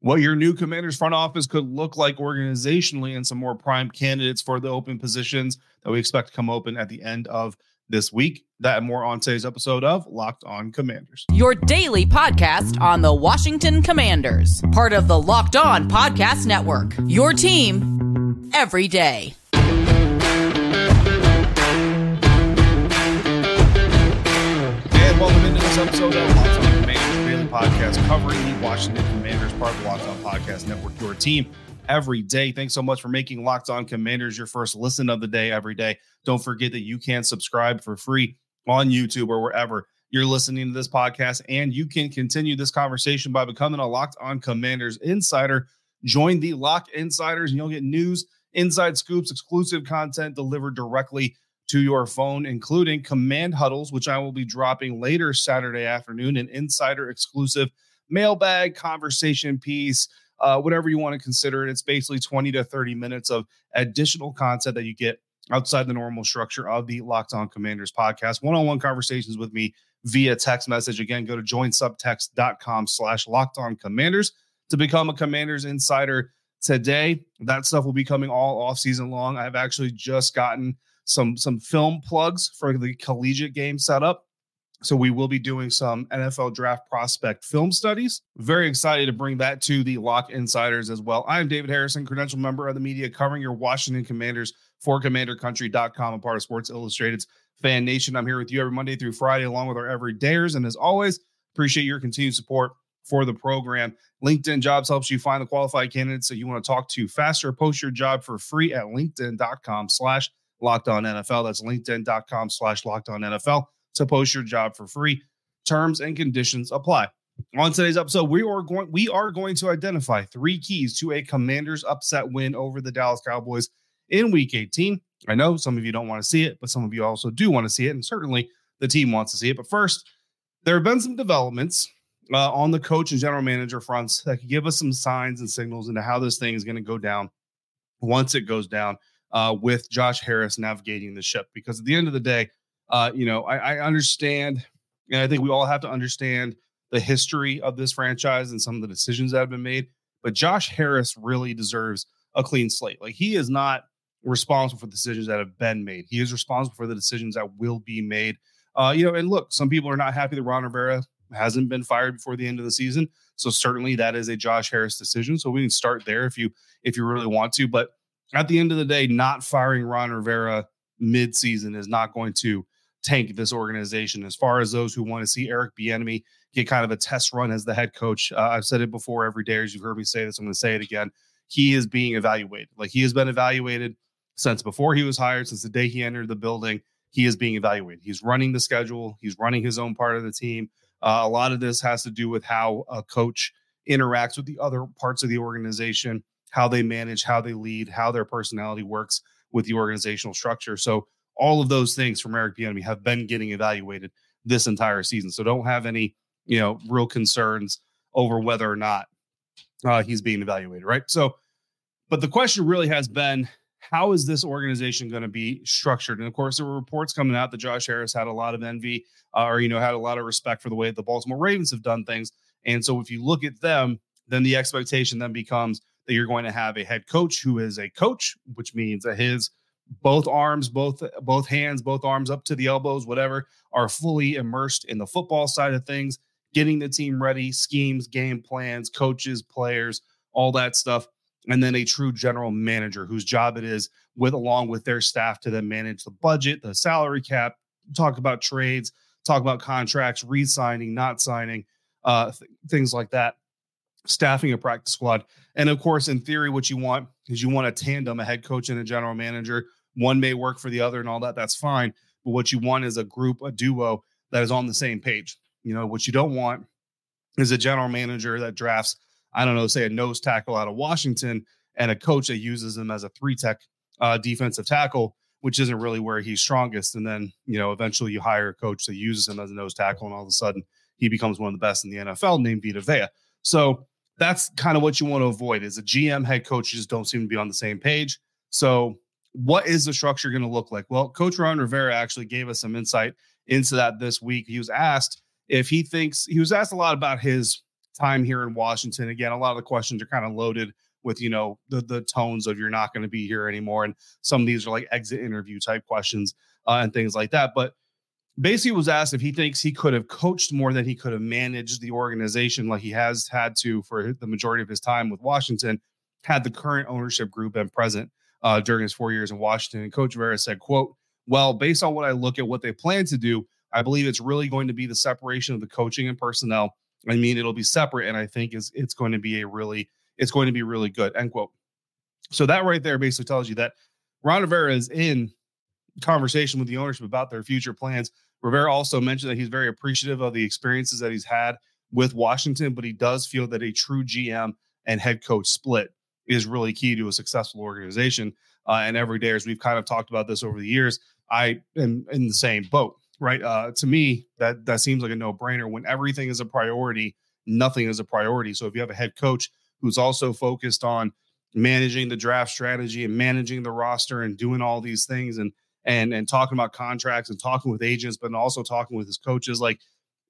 What your new commander's front office could look like organizationally and some more prime candidates for the open positions that we expect to come open at the end of this week. That and more on today's episode of Locked On Commanders. Your daily podcast on the Washington Commanders, part of the Locked On Podcast Network. Your team every day. And welcome into this episode of Locked On Commanders Daily Podcast covering the Washington Commanders, part of the Locked On Podcast Network, your team every day. Thanks so much for making Locked On Commanders your first listen of the day every day. Don't forget that you can subscribe for free on YouTube or wherever you're listening to this podcast. And you can continue this conversation by becoming a Locked On Commanders insider. Join the Lock Insiders, and you'll get news, inside scoops, exclusive content delivered directly to your phone, including command huddles, which I will be dropping later Saturday afternoon, an insider exclusive mailbag conversation piece, uh, whatever you want to consider it. It's basically 20 to 30 minutes of additional content that you get outside the normal structure of the Locked On Commanders podcast. One-on-one conversations with me via text message. Again, go to joinsubtext.com slash locked on commanders to become a commanders insider today. That stuff will be coming all off season long. I've actually just gotten some some film plugs for the collegiate game setup. So we will be doing some NFL draft prospect film studies. Very excited to bring that to the Lock Insiders as well. I am David Harrison, credential member of the media covering your Washington Commanders for commandercountry.com, a part of Sports Illustrated's Fan Nation. I'm here with you every Monday through Friday, along with our everydayers. And as always, appreciate your continued support for the program. LinkedIn Jobs helps you find the qualified candidates that you want to talk to faster. Post your job for free at linkedin.com slash locked on NFL. That's linkedin.com slash locked on NFL to post your job for free. Terms and conditions apply. On today's episode, we are going we are going to identify three keys to a commander's upset win over the Dallas Cowboys in week 18. I know some of you don't want to see it, but some of you also do want to see it. And certainly the team wants to see it. But first, there have been some developments uh, on the coach and general manager fronts that could give us some signs and signals into how this thing is going to go down once it goes down uh, with Josh Harris navigating the ship. Because at the end of the day, uh, you know, I, I understand, and I think we all have to understand the history of this franchise and some of the decisions that have been made. But Josh Harris really deserves a clean slate. Like he is not responsible for decisions that have been made. He is responsible for the decisions that will be made. Uh, you know, and look, some people are not happy that Ron Rivera hasn't been fired before the end of the season. So certainly that is a Josh Harris decision. So we can start there if you if you really want to. But at the end of the day, not firing Ron Rivera mid-season is not going to tank this organization. As far as those who want to see Eric Bieniemy get kind of a test run as the head coach, uh, I've said it before every day. As you've heard me say this, I'm going to say it again. He is being evaluated. Like he has been evaluated since before he was hired, since the day he entered the building. He is being evaluated. He's running the schedule. He's running his own part of the team. Uh, a lot of this has to do with how a coach interacts with the other parts of the organization, how they manage, how they lead, how their personality works with the organizational structure. So all of those things from Eric Bieniemy have been getting evaluated this entire season. So don't have any, you know, real concerns over whether or not uh, he's being evaluated, right? So, but the question really has been, how is this organization going to be structured? And of course, there were reports coming out that Josh Harris had a lot of envy, uh, or you know, had a lot of respect for the way the Baltimore Ravens have done things. And so, if you look at them, then the expectation then becomes that you're going to have a head coach who is a coach, which means that his both arms, both both hands, both arms up to the elbows, whatever, are fully immersed in the football side of things, getting the team ready, schemes, game plans, coaches, players, all that stuff. And then a true general manager whose job it is with along with their staff to then manage the budget, the salary cap, talk about trades, talk about contracts, re-signing, not signing, uh, th- things like that staffing a practice squad. And of course, in theory, what you want is you want a tandem, a head coach and a general manager. One may work for the other and all that. That's fine. But what you want is a group, a duo that is on the same page. You know, what you don't want is a general manager that drafts, I don't know, say a nose tackle out of Washington and a coach that uses him as a three tech uh, defensive tackle, which isn't really where he's strongest. And then, you know, eventually you hire a coach that uses him as a nose tackle, and all of a sudden he becomes one of the best in the NFL named Vita Vea. So that's kind of what you want to avoid is a GM head coach just don't seem to be on the same page. So what is the structure going to look like? Well, Coach Ron Rivera actually gave us some insight into that this week. He was asked if he thinks he was asked a lot about his time here in Washington. Again, a lot of the questions are kind of loaded with you know the the tones of you're not going to be here anymore, and some of these are like exit interview type questions uh, and things like that. But basically, was asked if he thinks he could have coached more than he could have managed the organization like he has had to for the majority of his time with Washington, had the current ownership group been present uh, during his four years in Washington. And Coach Rivera said, "quote Well, based on what I look at what they plan to do." I believe it's really going to be the separation of the coaching and personnel. I mean, it'll be separate, and I think is it's going to be a really it's going to be really good. End quote. So that right there basically tells you that Ron Rivera is in conversation with the ownership about their future plans. Rivera also mentioned that he's very appreciative of the experiences that he's had with Washington, but he does feel that a true GM and head coach split is really key to a successful organization. Uh, and every day, as we've kind of talked about this over the years, I am in the same boat, right? Uh, to me, that that seems like a no brainer. When everything is a priority, nothing is a priority. So if you have a head coach who's also focused on managing the draft strategy and managing the roster and doing all these things and and and talking about contracts and talking with agents, but also talking with his coaches. Like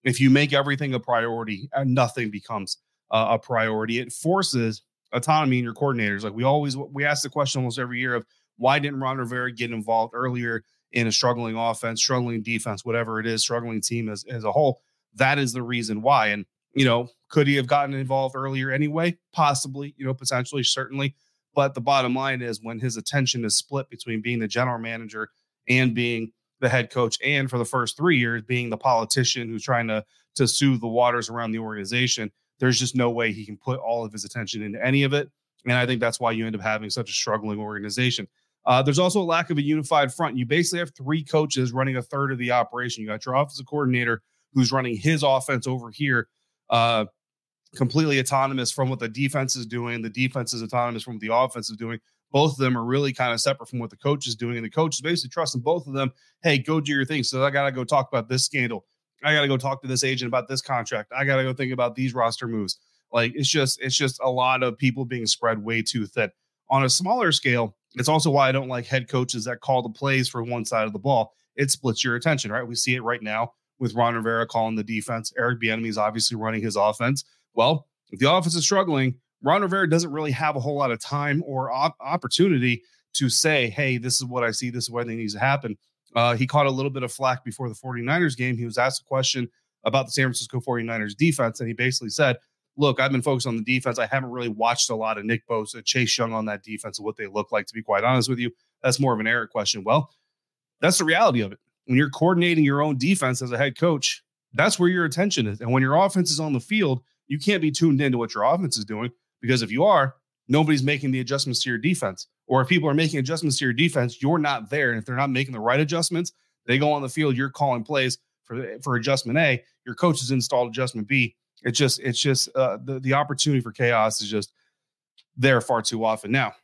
if you make everything a priority, uh, nothing becomes uh, a priority. It forces autonomy in your coordinators. Like we always we ask the question almost every year of why didn't Ron Rivera get involved earlier in a struggling offense, struggling defense, whatever it is, struggling team as, as a whole. That is the reason why. And you know, could he have gotten involved earlier anyway? Possibly, you know, potentially, certainly. But the bottom line is when his attention is split between being the general manager and being the head coach, and for the first three years being the politician who's trying to to soothe the waters around the organization, there's just no way he can put all of his attention into any of it. And I think that's why you end up having such a struggling organization. Uh, there's also a lack of a unified front. You basically have three coaches running a third of the operation. You got your offensive coordinator who's running his offense over here uh, completely autonomous from what the defense is doing. The defense is autonomous from what the offense is doing. Both of them are really kind of separate from what the coach is doing. And the coach is basically trusting both of them. Hey, go do your thing. So I got to go talk about this scandal. I got to go talk to this agent about this contract. I got to go think about these roster moves. Like it's just, it's just a lot of people being spread way too thin. On a smaller scale, it's also why I don't like head coaches that call the plays for one side of the ball. It splits your attention, right? We see it right now with Ron Rivera calling the defense. Eric Bieniemy is obviously running his offense. Well, if the offense is struggling, Ron Rivera doesn't really have a whole lot of time or op- opportunity to say, hey, this is what I see. This is what I think needs to happen. Uh, he caught a little bit of flack before the 49ers game. He was asked a question about the San Francisco 49ers defense, and he basically said, look, I've been focused on the defense. I haven't really watched a lot of Nick Bosa, Chase Young on that defense and what they look like, to be quite honest with you. That's more of an Eric question. Well, that's the reality of it when you're coordinating your own defense as a head coach, that's where your attention is. And when your offense is on the field, you can't be tuned into what your offense is doing because if you are, nobody's making the adjustments to your defense. Or if people are making adjustments to your defense, you're not there. And if they're not making the right adjustments, they go on the field, you're calling plays for for adjustment A, your coach has installed adjustment B. It's just it's just uh, the the opportunity for chaos is just there far too often. Now,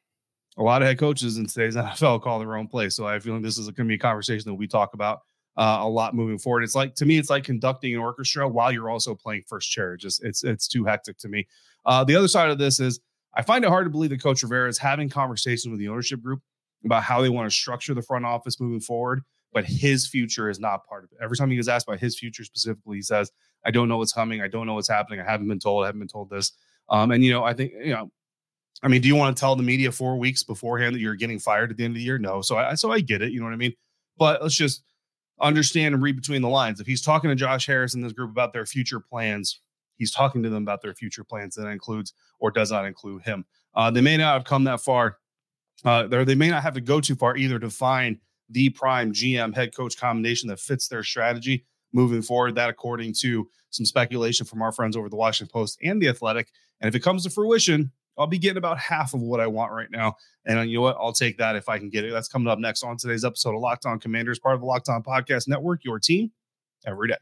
a lot of head coaches in today's NFL call their own play. So I feel like this is going to be a conversation that we talk about uh, a lot moving forward. It's like to me, it's like conducting an orchestra while you're also playing first chair. just it's it's too hectic to me. Uh, the other side of this is I find it hard to believe that Coach Rivera is having conversations with the ownership group about how they want to structure the front office moving forward, but his future is not part of it. Every time he gets asked about his future specifically, he says, "I don't know what's coming. I don't know what's happening. I haven't been told. I haven't been told this." Um, and you know, I think you know I mean, do you want to tell the media four weeks beforehand that you're getting fired at the end of the year? No. So I so I get it. You know what I mean? But let's just understand and read between the lines. If he's talking to Josh Harris and this group about their future plans, he's talking to them about their future plans. That includes or does not include him. Uh, they may not have come that far. Uh, they may not have to go too far either to find the prime GM head coach combination that fits their strategy moving forward. That, according to some speculation from our friends over the Washington Post and the Athletic. And if it comes to fruition, I'll be getting about half of what I want right now. And uh, you know what? I'll take that if I can get it. That's coming up next on today's episode of Locked On Commanders, part of the Locked On Podcast Network, your team every day.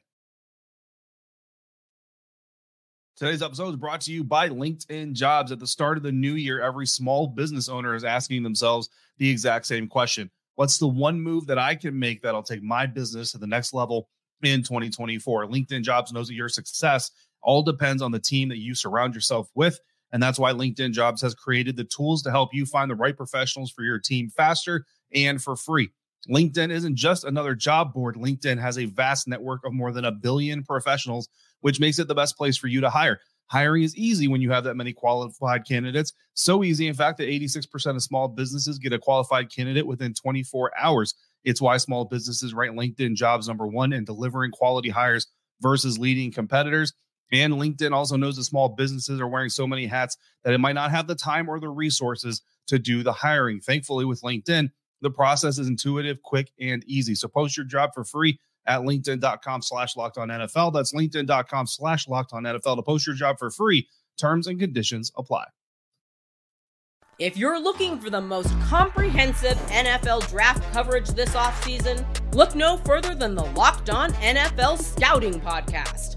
Today's episode is brought to you by LinkedIn Jobs. At the start of the new year, every small business owner is asking themselves the exact same question What's the one move that I can make that'll take my business to the next level in 2024? LinkedIn Jobs knows that your success all depends on the team that you surround yourself with. And that's why LinkedIn Jobs has created the tools to help you find the right professionals for your team faster and for free. LinkedIn isn't just another job board. LinkedIn has a vast network of more than a billion professionals, which makes it the best place for you to hire. Hiring is easy when you have that many qualified candidates. So easy, in fact, that 86% of small businesses get a qualified candidate within 24 hours. It's why small businesses rank LinkedIn jobs number one in delivering quality hires versus leading competitors. And LinkedIn also knows that small businesses are wearing so many hats that it might not have the time or the resources to do the hiring. Thankfully, with LinkedIn, the process is intuitive, quick, and easy. So post your job for free at linkedin.com slash locked on NFL. That's linkedin.com slash locked on NFL to post your job for free. Terms and conditions apply. If you're looking for the most comprehensive NFL draft coverage this offseason, look no further than the Locked On NFL Scouting Podcast.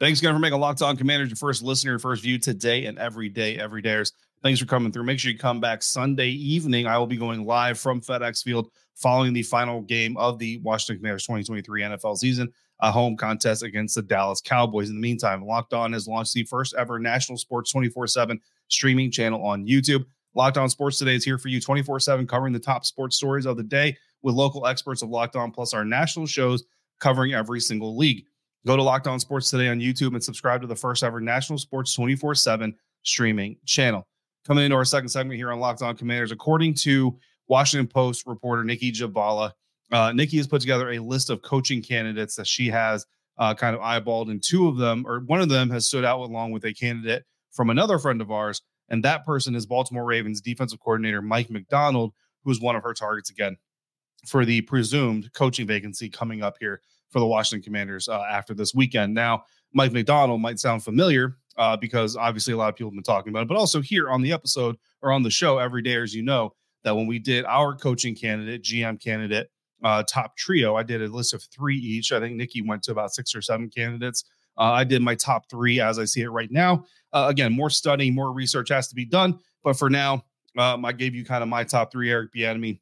Thanks again for making Locked On Commanders your first listener, your first view today and every day, every dayers. Thanks for coming through. Make sure you come back Sunday evening. I will be going live from FedEx Field following the final game of the Washington Commanders 2023 NFL season, a home contest against the Dallas Cowboys. In the meantime, Locked On has launched the first ever national sports 24 7 streaming channel on YouTube. Locked On Sports Today is here for you 24 7, covering the top sports stories of the day with local experts of Locked On, plus our national shows covering every single league. Go to Locked On Sports today on YouTube and subscribe to the first ever national sports 24 7 streaming channel. Coming into our second segment here on Locked On Commanders, according to Washington Post reporter Nicki Jhabvala, uh, Nicki has put together a list of coaching candidates that she has uh, kind of eyeballed, and two of them, or one of them, has stood out along with a candidate from another friend of ours, and that person is Baltimore Ravens defensive coordinator Mike Macdonald, who is one of her targets again for the presumed coaching vacancy coming up here for the Washington Commanders uh, after this weekend. Now, Mike Macdonald might sound familiar uh, because obviously a lot of people have been talking about it, but also here on the episode or on the show every day, as you know, that when we did our coaching candidate, GM candidate, uh, top trio, I did a list of three each. I think Nicki went to about six or seven candidates. Uh, I did my top three as I see it right now. Uh, again, more studying, more research has to be done. But for now, um, I gave you kind of my top three. Eric Bieniemy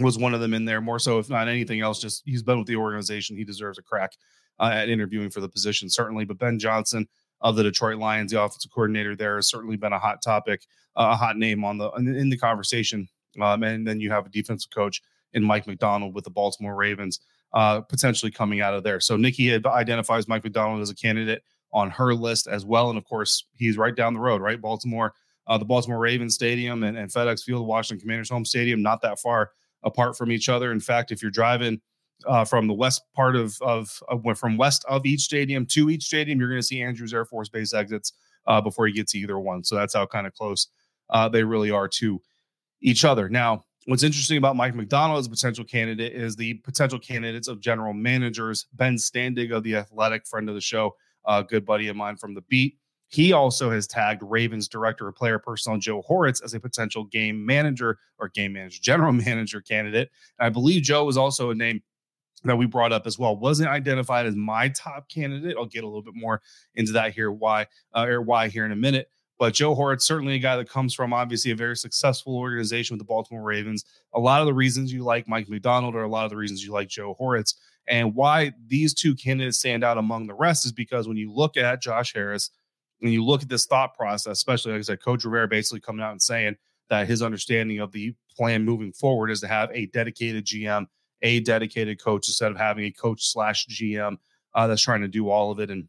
was one of them in there more so if not anything else just he's been with the organization. He deserves a crack uh, at interviewing for the position certainly. But ben johnson of the detroit lions the offensive coordinator there has certainly been a hot topic uh, a hot name on the in, the conversation um, and then you have a defensive coach in mike macdonald with the baltimore ravens uh, potentially coming out of there. So nicki identifies mike macdonald as a candidate on her list as well and of course he's right down the road right? Baltimore uh, the baltimore ravens stadium and, and fedex field washington commanders home stadium not that far apart from each other. In fact, if you're driving uh, from the west part of, of, of from west of each stadium to each stadium, you're going to see Andrews Air Force Base exits uh, before you get to either one. So that's how kind of close uh, they really are to each other. Now, what's interesting about Mike Macdonald as a potential candidate is the potential candidates of general managers. Ben Standig of the Athletic, friend of the show, good buddy of mine from the beat, he also has tagged Ravens director of player personnel Joe Hortiz as a potential game manager or game manager, general manager candidate. And I believe Joe was also a name that we brought up as well. Wasn't identified as my top candidate. I'll get a little bit more into that here, why uh, or why here in a minute. But Joe Hortiz, certainly a guy that comes from obviously a very successful organization with the Baltimore Ravens. A lot of the reasons you like Mike Macdonald are a lot of the reasons you like Joe Hortiz. And why these two candidates stand out among the rest is because when you look at Josh Harris, and you look at this thought process, especially like I said, Coach Rivera basically coming out and saying that his understanding of the plan moving forward is to have a dedicated GM, a dedicated coach instead of having a coach slash GM uh, that's trying to do all of it and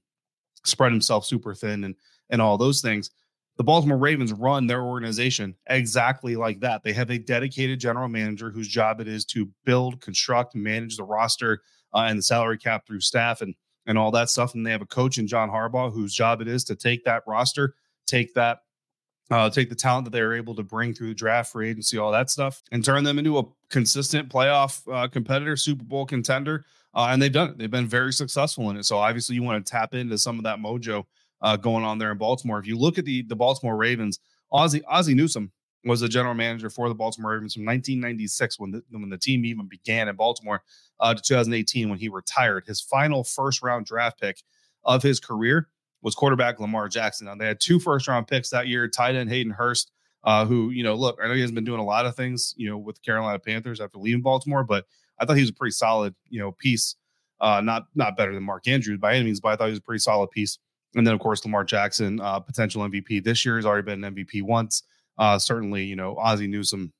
spread himself super thin and and all those things. The Baltimore Ravens run their organization exactly like that. They have a dedicated general manager whose job it is to build, construct, manage the roster uh, and the salary cap through staff and and all that stuff. And they have a coach in John Harbaugh whose job it is to take that roster, take that uh, take the talent that they were able to bring through the draft, free agency, all that stuff, and turn them into a consistent playoff uh, competitor, Super Bowl contender. Uh, and they've done it. They've been very successful in it. So obviously, you want to tap into some of that mojo uh, going on there in Baltimore. If you look at the the Baltimore Ravens, Ozzie Ozzie Newsome was the general manager for the Baltimore Ravens from 1996 when the when the team even began in Baltimore uh, to 2018 when he retired. His final first round draft pick of his career was quarterback Lamar Jackson. Now they had two first round picks that year, tight end Hayden Hurst, uh, who, you know, look, I know he has been doing a lot of things, you know, with the Carolina Panthers after leaving Baltimore, but I thought he was a pretty solid, you know, piece. Uh, not not better than Mark Andrews by any means, but I thought he was a pretty solid piece. And then of course Lamar Jackson, uh, potential MVP this year, has already been an MVP once. Uh, certainly, you know, Ozzie Newsome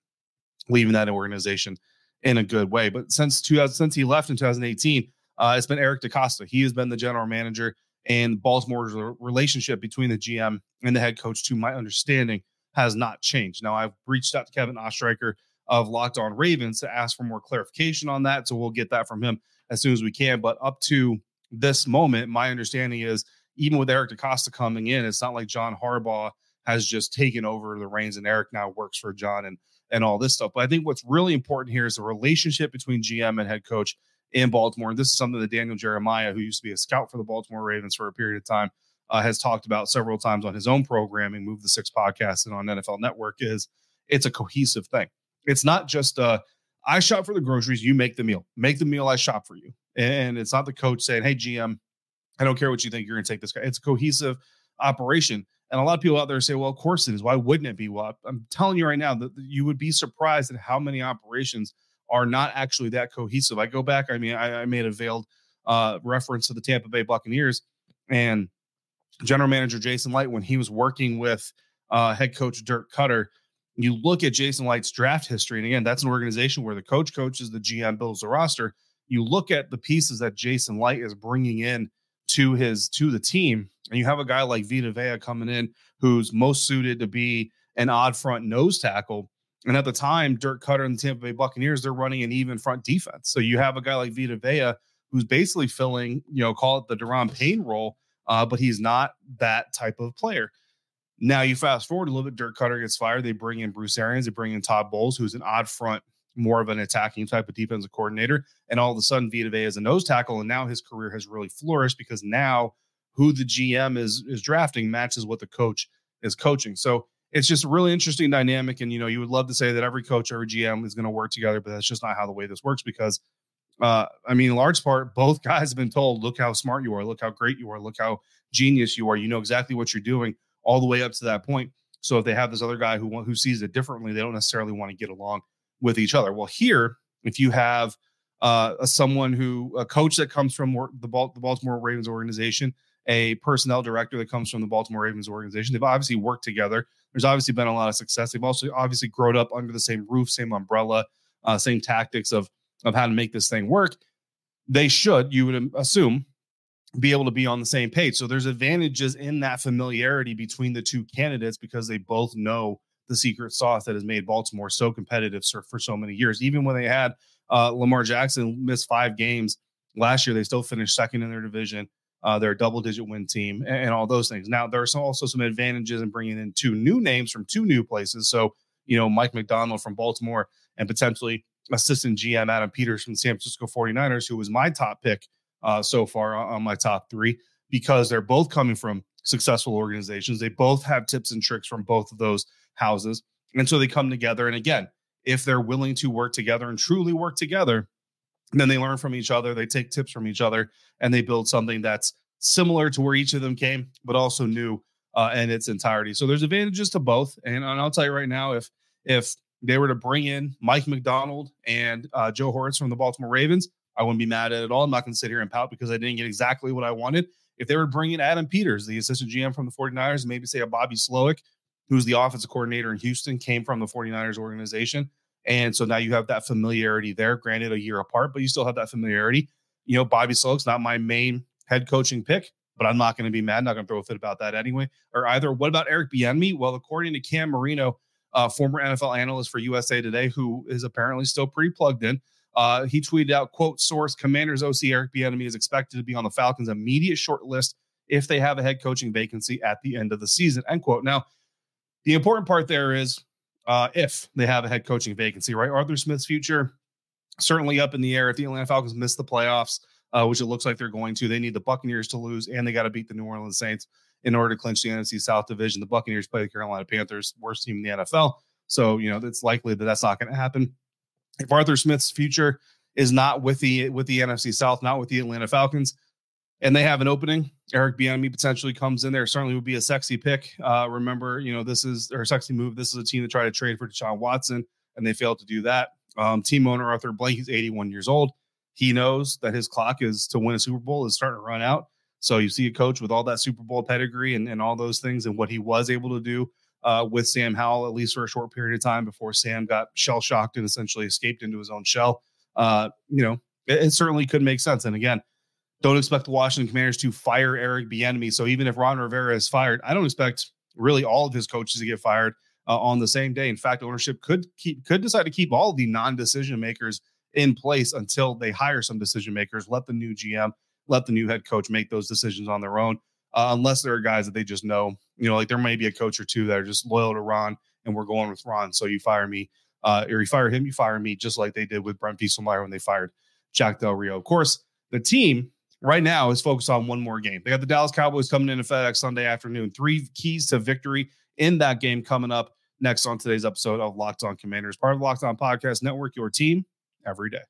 leaving that organization in a good way. But since 2000, since he left in 2018, uh, it's been Eric DeCosta. He has been the general manager and Baltimore's relationship between the GM and the head coach, to my understanding, has not changed. Now, I've reached out to Kevin Ostreicher of Locked On Ravens to ask for more clarification on that. So we'll get that from him as soon as we can. But up to this moment, my understanding is even with Eric DeCosta coming in, it's not like John Harbaugh has just taken over the reins and Eric now works for John and and all this stuff. But I think what's really important here is the relationship between GM and head coach in Baltimore. And this is something that Daniel Jeremiah, who used to be a scout for the Baltimore Ravens for a period of time, uh, has talked about several times on his own programming, Move the Sticks podcast and on NFL Network, is it's a cohesive thing. It's not just uh, I shop for the groceries, you make the meal. Make the meal, I shop for you. And it's not the coach saying, Hey, GM, I don't care what you think, you're going to take this guy. It's a cohesive operation. And a lot of people out there say, well, of course it is. Why wouldn't it be? Well, I'm telling you right now that you would be surprised at how many operations are not actually that cohesive. I go back, I mean, I, I made a veiled uh, reference to the Tampa Bay Buccaneers and general manager Jason Licht when he was working with uh, head coach Dirk Koetter. You look at Jason Licht's draft history, and again, that's an organization where the coach coaches, the GM builds the roster. You look at the pieces that Jason Licht is bringing in to his to the team, and you have a guy like Vita Vea coming in who's most suited to be an odd front nose tackle. And at the time, Dirk Koetter and the Tampa Bay Buccaneers, they're running an even front defense. So you have a guy like Vita Vea who's basically filling, you know, call it the Daron Payne role, uh, but he's not that type of player. Now you fast forward a little bit, Dirk Koetter gets fired. They bring in Bruce Arians, they bring in Todd Bowles, who's an odd front, more of an attacking type of defensive coordinator. And all of a sudden, Vita Vea is a nose tackle, and now his career has really flourished because now who the GM is is drafting matches what the coach is coaching. So it's just a really interesting dynamic. And you know, you would love to say that every coach, every GM is going to work together, but that's just not how the way this works because uh, I mean, in large part, both guys have been told, look how smart you are, look how great you are, look how genius you are. You know exactly what you're doing all the way up to that point. So if they have this other guy who who sees it differently, they don't necessarily want to get along with each other. Well, here, if you have uh, someone who a coach that comes from the, the Baltimore Ravens organization, a personnel director that comes from the Baltimore Ravens organization, they've obviously worked together. There's obviously been a lot of success. They've also obviously grown up under the same roof, same umbrella, uh, same tactics of of how to make this thing work. They should, you would assume, be able to be on the same page. So there's advantages in that familiarity between the two candidates because they both know the secret sauce that has made Baltimore so competitive for, so many years. Even when they had uh, Lamar Jackson miss five games last year, they still finished second in their division. Uh, they're a double digit win team and, and, all those things. Now, there are also some advantages in bringing in two new names from two new places. So, you know, Mike Macdonald from Baltimore and potentially assistant GM Adam Peters from San Francisco 49ers, who was my top pick uh, so far on my top three, because they're both coming from successful organizations. They both have tips and tricks from both of those houses. And so they come together. And again, if they're willing to work together and truly work together, then they learn from each other, they take tips from each other, and they build something that's similar to where each of them came, but also new uh, in its entirety. So there's advantages to both. And, and I'll tell you right now, if if they were to bring in Mike Macdonald and uh, Joe Horowitz from the Baltimore Ravens, I wouldn't be mad at it at all. I'm not going to sit here and pout because I didn't get exactly what I wanted. If they were bringing Adam Peters, the assistant GM from the 49ers, maybe say a Bobby Slowik, who's the offensive coordinator in Houston, came from the 49ers organization. And so now you have that familiarity there, granted a year apart, but you still have that familiarity. You know, Bobby Slowik's not my main head coaching pick, but I'm not going to be mad. Not going to throw a fit about that anyway. Or either. What about Eric Bieniemy? Well, according to Cam Marino, uh, former NFL analyst for USA Today, who is apparently still pretty plugged in, Uh, he tweeted out, quote, source, Commanders OC Eric Bieniemy is expected to be on the Falcons' immediate short list if they have a head coaching vacancy at the end of the season, end quote. Now, the important part there is uh, if they have a head coaching vacancy, right? Arthur Smith's future certainly up in the air. If the Atlanta Falcons miss the playoffs, uh, which it looks like they're going to, they need the Buccaneers to lose and they got to beat the New Orleans Saints in order to clinch the NFC South division. The Buccaneers play the Carolina Panthers, worst team in the NFL. So, you know, it's likely that that's not going to happen. If Arthur Smith's future is not with the with the NFC South, not with the Atlanta Falcons, and they have an opening, Eric Bieniemy potentially comes in there. Certainly would be a sexy pick. Uh, remember, you know, this is or sexy move. This is a team that tried to trade for Deshaun Watson, and they failed to do that. Um, team owner Arthur Blank, he's 81 years old. He knows that his clock is to win a Super Bowl is starting to run out. So you see a coach with all that Super Bowl pedigree and, and all those things and what he was able to do uh, with Sam Howell, at least for a short period of time before Sam got shell shocked and essentially escaped into his own shell. Uh, you know, it, it, certainly could make sense. And again, don't expect the Washington Commanders to fire Eric Bieniemy. So even if Ron Rivera is fired, I don't expect really all of his coaches to get fired uh, on the same day. In fact, ownership could keep could decide to keep all the non-decision makers in place until they hire some decision makers. Let the new GM, let the new head coach make those decisions on their own. Uh, unless there are guys that they just know, you know, like there may be a coach or two that are just loyal to Ron, and we're going with Ron. So you fire me, uh, or you fire him, you fire me, just like they did with Brent Vieselmeyer when they fired Jack Del Rio. Of course, the team right now is focused on one more game. They got the Dallas Cowboys coming in at FedEx Sunday afternoon. Three keys to victory in that game coming up next on today's episode of Locked On Commanders, part of the Locked On Podcast Network, your team every day.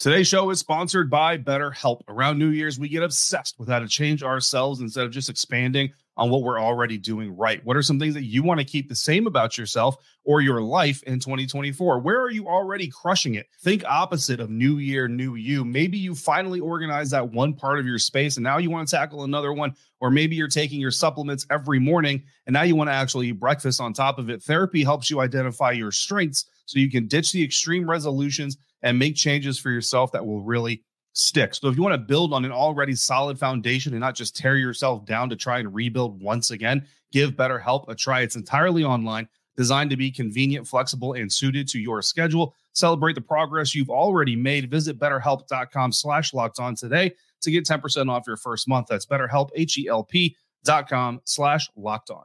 Today's show is sponsored by BetterHelp. Around New Year's, we get obsessed with how to change ourselves instead of just expanding on what we're already doing right. What are some things that you want to keep the same about yourself or your life in 2024? Where are you already crushing it? Think opposite of new year, new you. Maybe you finally organized that one part of your space and now you want to tackle another one. Or maybe you're taking your supplements every morning and now you want to actually eat breakfast on top of it. Therapy helps you identify your strengths so you can ditch the extreme resolutions and make changes for yourself that will really stick. So if you want to build on an already solid foundation and not just tear yourself down to try and rebuild once again, give BetterHelp a try. It's entirely online, designed to be convenient, flexible, and suited to your schedule. Celebrate the progress you've already made. Visit betterhelp.com slash locked on today to get 10% off your first month. That's betterhelp, H-E-L-P dot com slash locked on.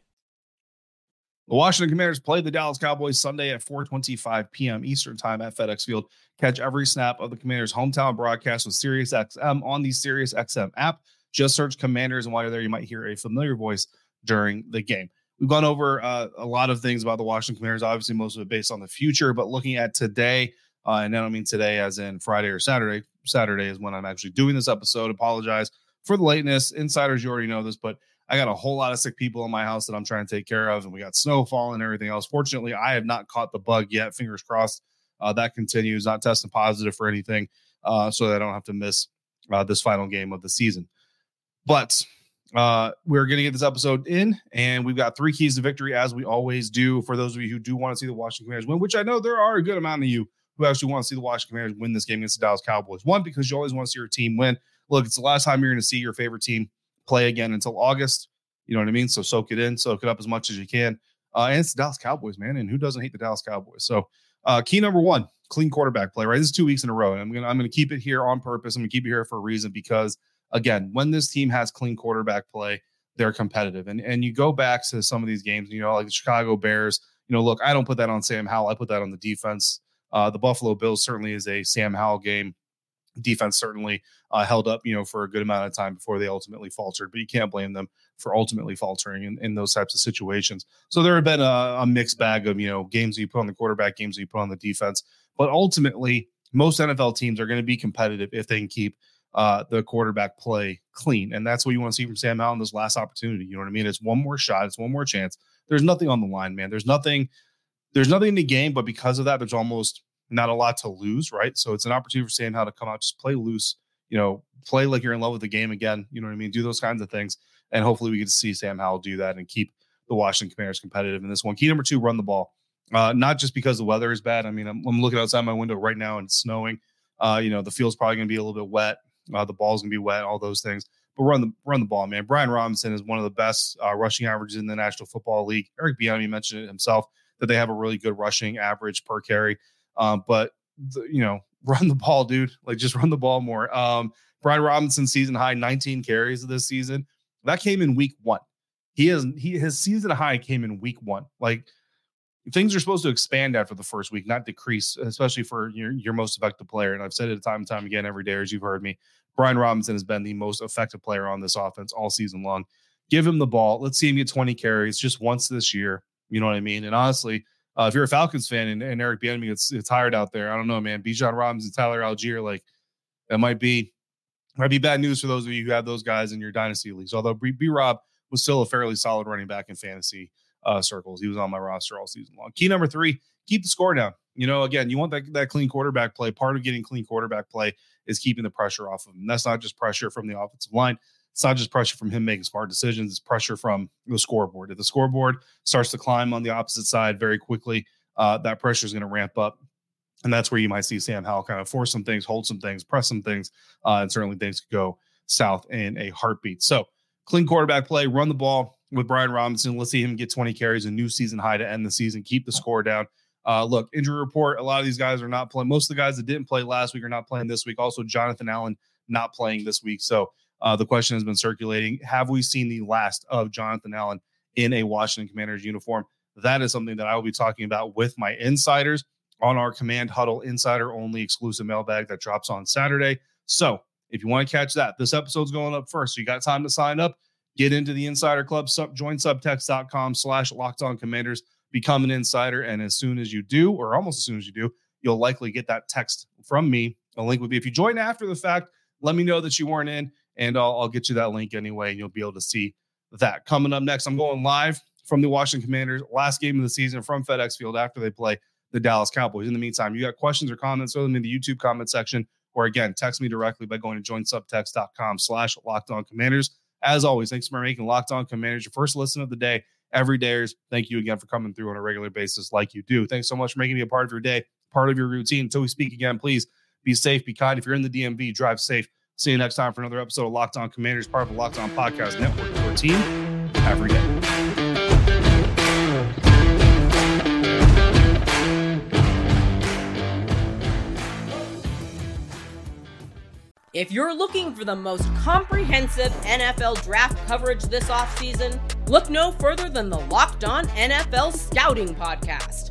The Washington Commanders play the Dallas Cowboys Sunday at 4:25 p.m. Eastern Time at FedEx Field. Catch every snap of the Commanders' hometown broadcast with SiriusXM on the SiriusXM app. Just search Commanders, and while you're there, you might hear a familiar voice during the game. We've gone over uh, a lot of things about the Washington Commanders, obviously most of it based on the future, but looking at today, uh, and I don't mean today as in Friday or Saturday. Saturday is when I'm actually doing this episode. Apologize for the lateness. Insiders, you already know this, but I got a whole lot of sick people in my house that I'm trying to take care of, and we got snowfall and everything else. Fortunately, I have not caught the bug yet. Fingers crossed uh, that continues. Not testing positive for anything, uh, so that I don't have to miss uh, this final game of the season. But uh, we're going to get this episode in, and we've got three keys to victory, as we always do. For those of you who do want to see the Washington Commanders win, which I know there are a good amount of you who actually want to see the Washington Commanders win this game against the Dallas Cowboys. One, because you always want to see your team win. Look, it's the last time you're going to see your favorite team play again until August. You know what I mean? So soak it in, soak it up as much as you can. Uh, and it's the Dallas Cowboys, man. And who doesn't hate the Dallas Cowboys? So uh, key number one, clean quarterback play, right? This is two weeks in a row. And I'm gonna I'm gonna keep it here on purpose. I'm gonna keep it here for a reason because again, when this team has clean quarterback play, they're competitive. And and you go back to some of these games, you know, like the Chicago Bears, you know, look, I don't put that on Sam Howell, I put that on the defense. Uh, the Buffalo Bills certainly is a Sam Howell game defense certainly uh, held up, you know, for a good amount of time before they ultimately faltered. But you can't blame them for ultimately faltering in, in those types of situations. So there have been a, a mixed bag of, you know, games that you put on the quarterback, games that you put on the defense. But ultimately, most NFL teams are going to be competitive if they can keep uh, the quarterback play clean. And that's what you want to see from Sam Allen this last opportunity. You know what I mean? It's one more shot, it's one more chance. There's nothing on the line, man. There's nothing there's nothing in the game, but because of that, there's almost not a lot to lose, right? So it's an opportunity for Sam Howell to come out, just play loose, you know, play like you're in love with the game again. You know what I mean? Do those kinds of things. And hopefully we get to see Sam Howell do that and keep the Washington Commanders competitive in this one. Key number two, run the ball. Uh, not just because the weather is bad. I mean, I'm, I'm looking outside my window right now and it's snowing. Uh, you know, the field's probably going to be a little bit wet. Uh, the ball's going to be wet, all those things. But run the run the ball, man. Brian Robinson is one of the best uh, rushing averages in the National Football League. Eric Bieniemy mentioned it himself that they have a really good rushing average per carry. Um, but the, you know, run the ball, dude. Like just run the ball more. Um, Brian Robinson season high 19 carries of this season. That came in week one. He has he his season high came in week one. Like things are supposed to expand after the first week, not decrease, especially for your, your most effective player. And I've said it time and time again every day, as you've heard me. Brian Robinson has been the most effective player on this offense all season long. Give him the ball. Let's see him get 20 carries just once this year. You know what I mean? And honestly, uh, if you're a Falcons fan and, and Eric Bieniemy gets, gets tired out there, I don't know, man. Bijan Robinson, and Tyler Allgeier, like that might be might be bad news for those of you who have those guys in your dynasty leagues. Although B, B Rob was still a fairly solid running back in fantasy uh, circles. He was on my roster all season long. Key number three, keep the score down. You know, again, you want that, that clean quarterback play. Part of getting clean quarterback play is keeping the pressure off of him. That's not just pressure from the offensive line. It's not just pressure from him making smart decisions. It's pressure from the scoreboard. If the scoreboard starts to climb on the opposite side very quickly, uh, that pressure is going to ramp up. And that's where you might see Sam Howell kind of force some things, hold some things, press some things, uh, and certainly things could go south in a heartbeat. So, clean quarterback play, run the ball with Brian Robinson. Let's see him get 20 carries, a new season high to end the season, keep the score down. Uh, look, injury report. A lot of these guys are not playing. Most of the guys that didn't play last week are not playing this week. Also, Jonathan Allen not playing this week. So uh, the question has been circulating: Have we seen the last of Jonathan Allen in a Washington Commanders uniform? That is something that I will be talking about with my insiders on our Command Huddle Insider only exclusive mailbag that drops on Saturday. So if you want to catch that, this episode's going up first. So you got time to sign up. Get into the Insider Club. Sub, join subtext.com slash locked on commanders become an insider. And as soon as you do, or almost as soon as you do, you'll likely get that text from me. A link would be if you join after the fact, let me know that you weren't in, and I'll, I'll get you that link anyway, and you'll be able to see that. Coming up next, I'm going live from the Washington Commanders, last game of the season from FedEx Field after they play the Dallas Cowboys. In the meantime, you got questions or comments, throw them in the YouTube comment section, or again, text me directly by going to joinsubtext.com slash locked on commanders. As always, thanks for making Locked On Commanders your first listen of the day every dayers. Thank you again for coming through on a regular basis like you do. Thanks so much for making me a part of your day, part of your routine. Until we speak again, please be safe, be kind. If you're in the DMV, drive safe. See you next time for another episode of Locked On Commanders, part of the Locked On Podcast Network, your team every day. If you're looking for the most comprehensive NFL draft coverage this offseason, look no further than the Locked On NFL Scouting Podcast.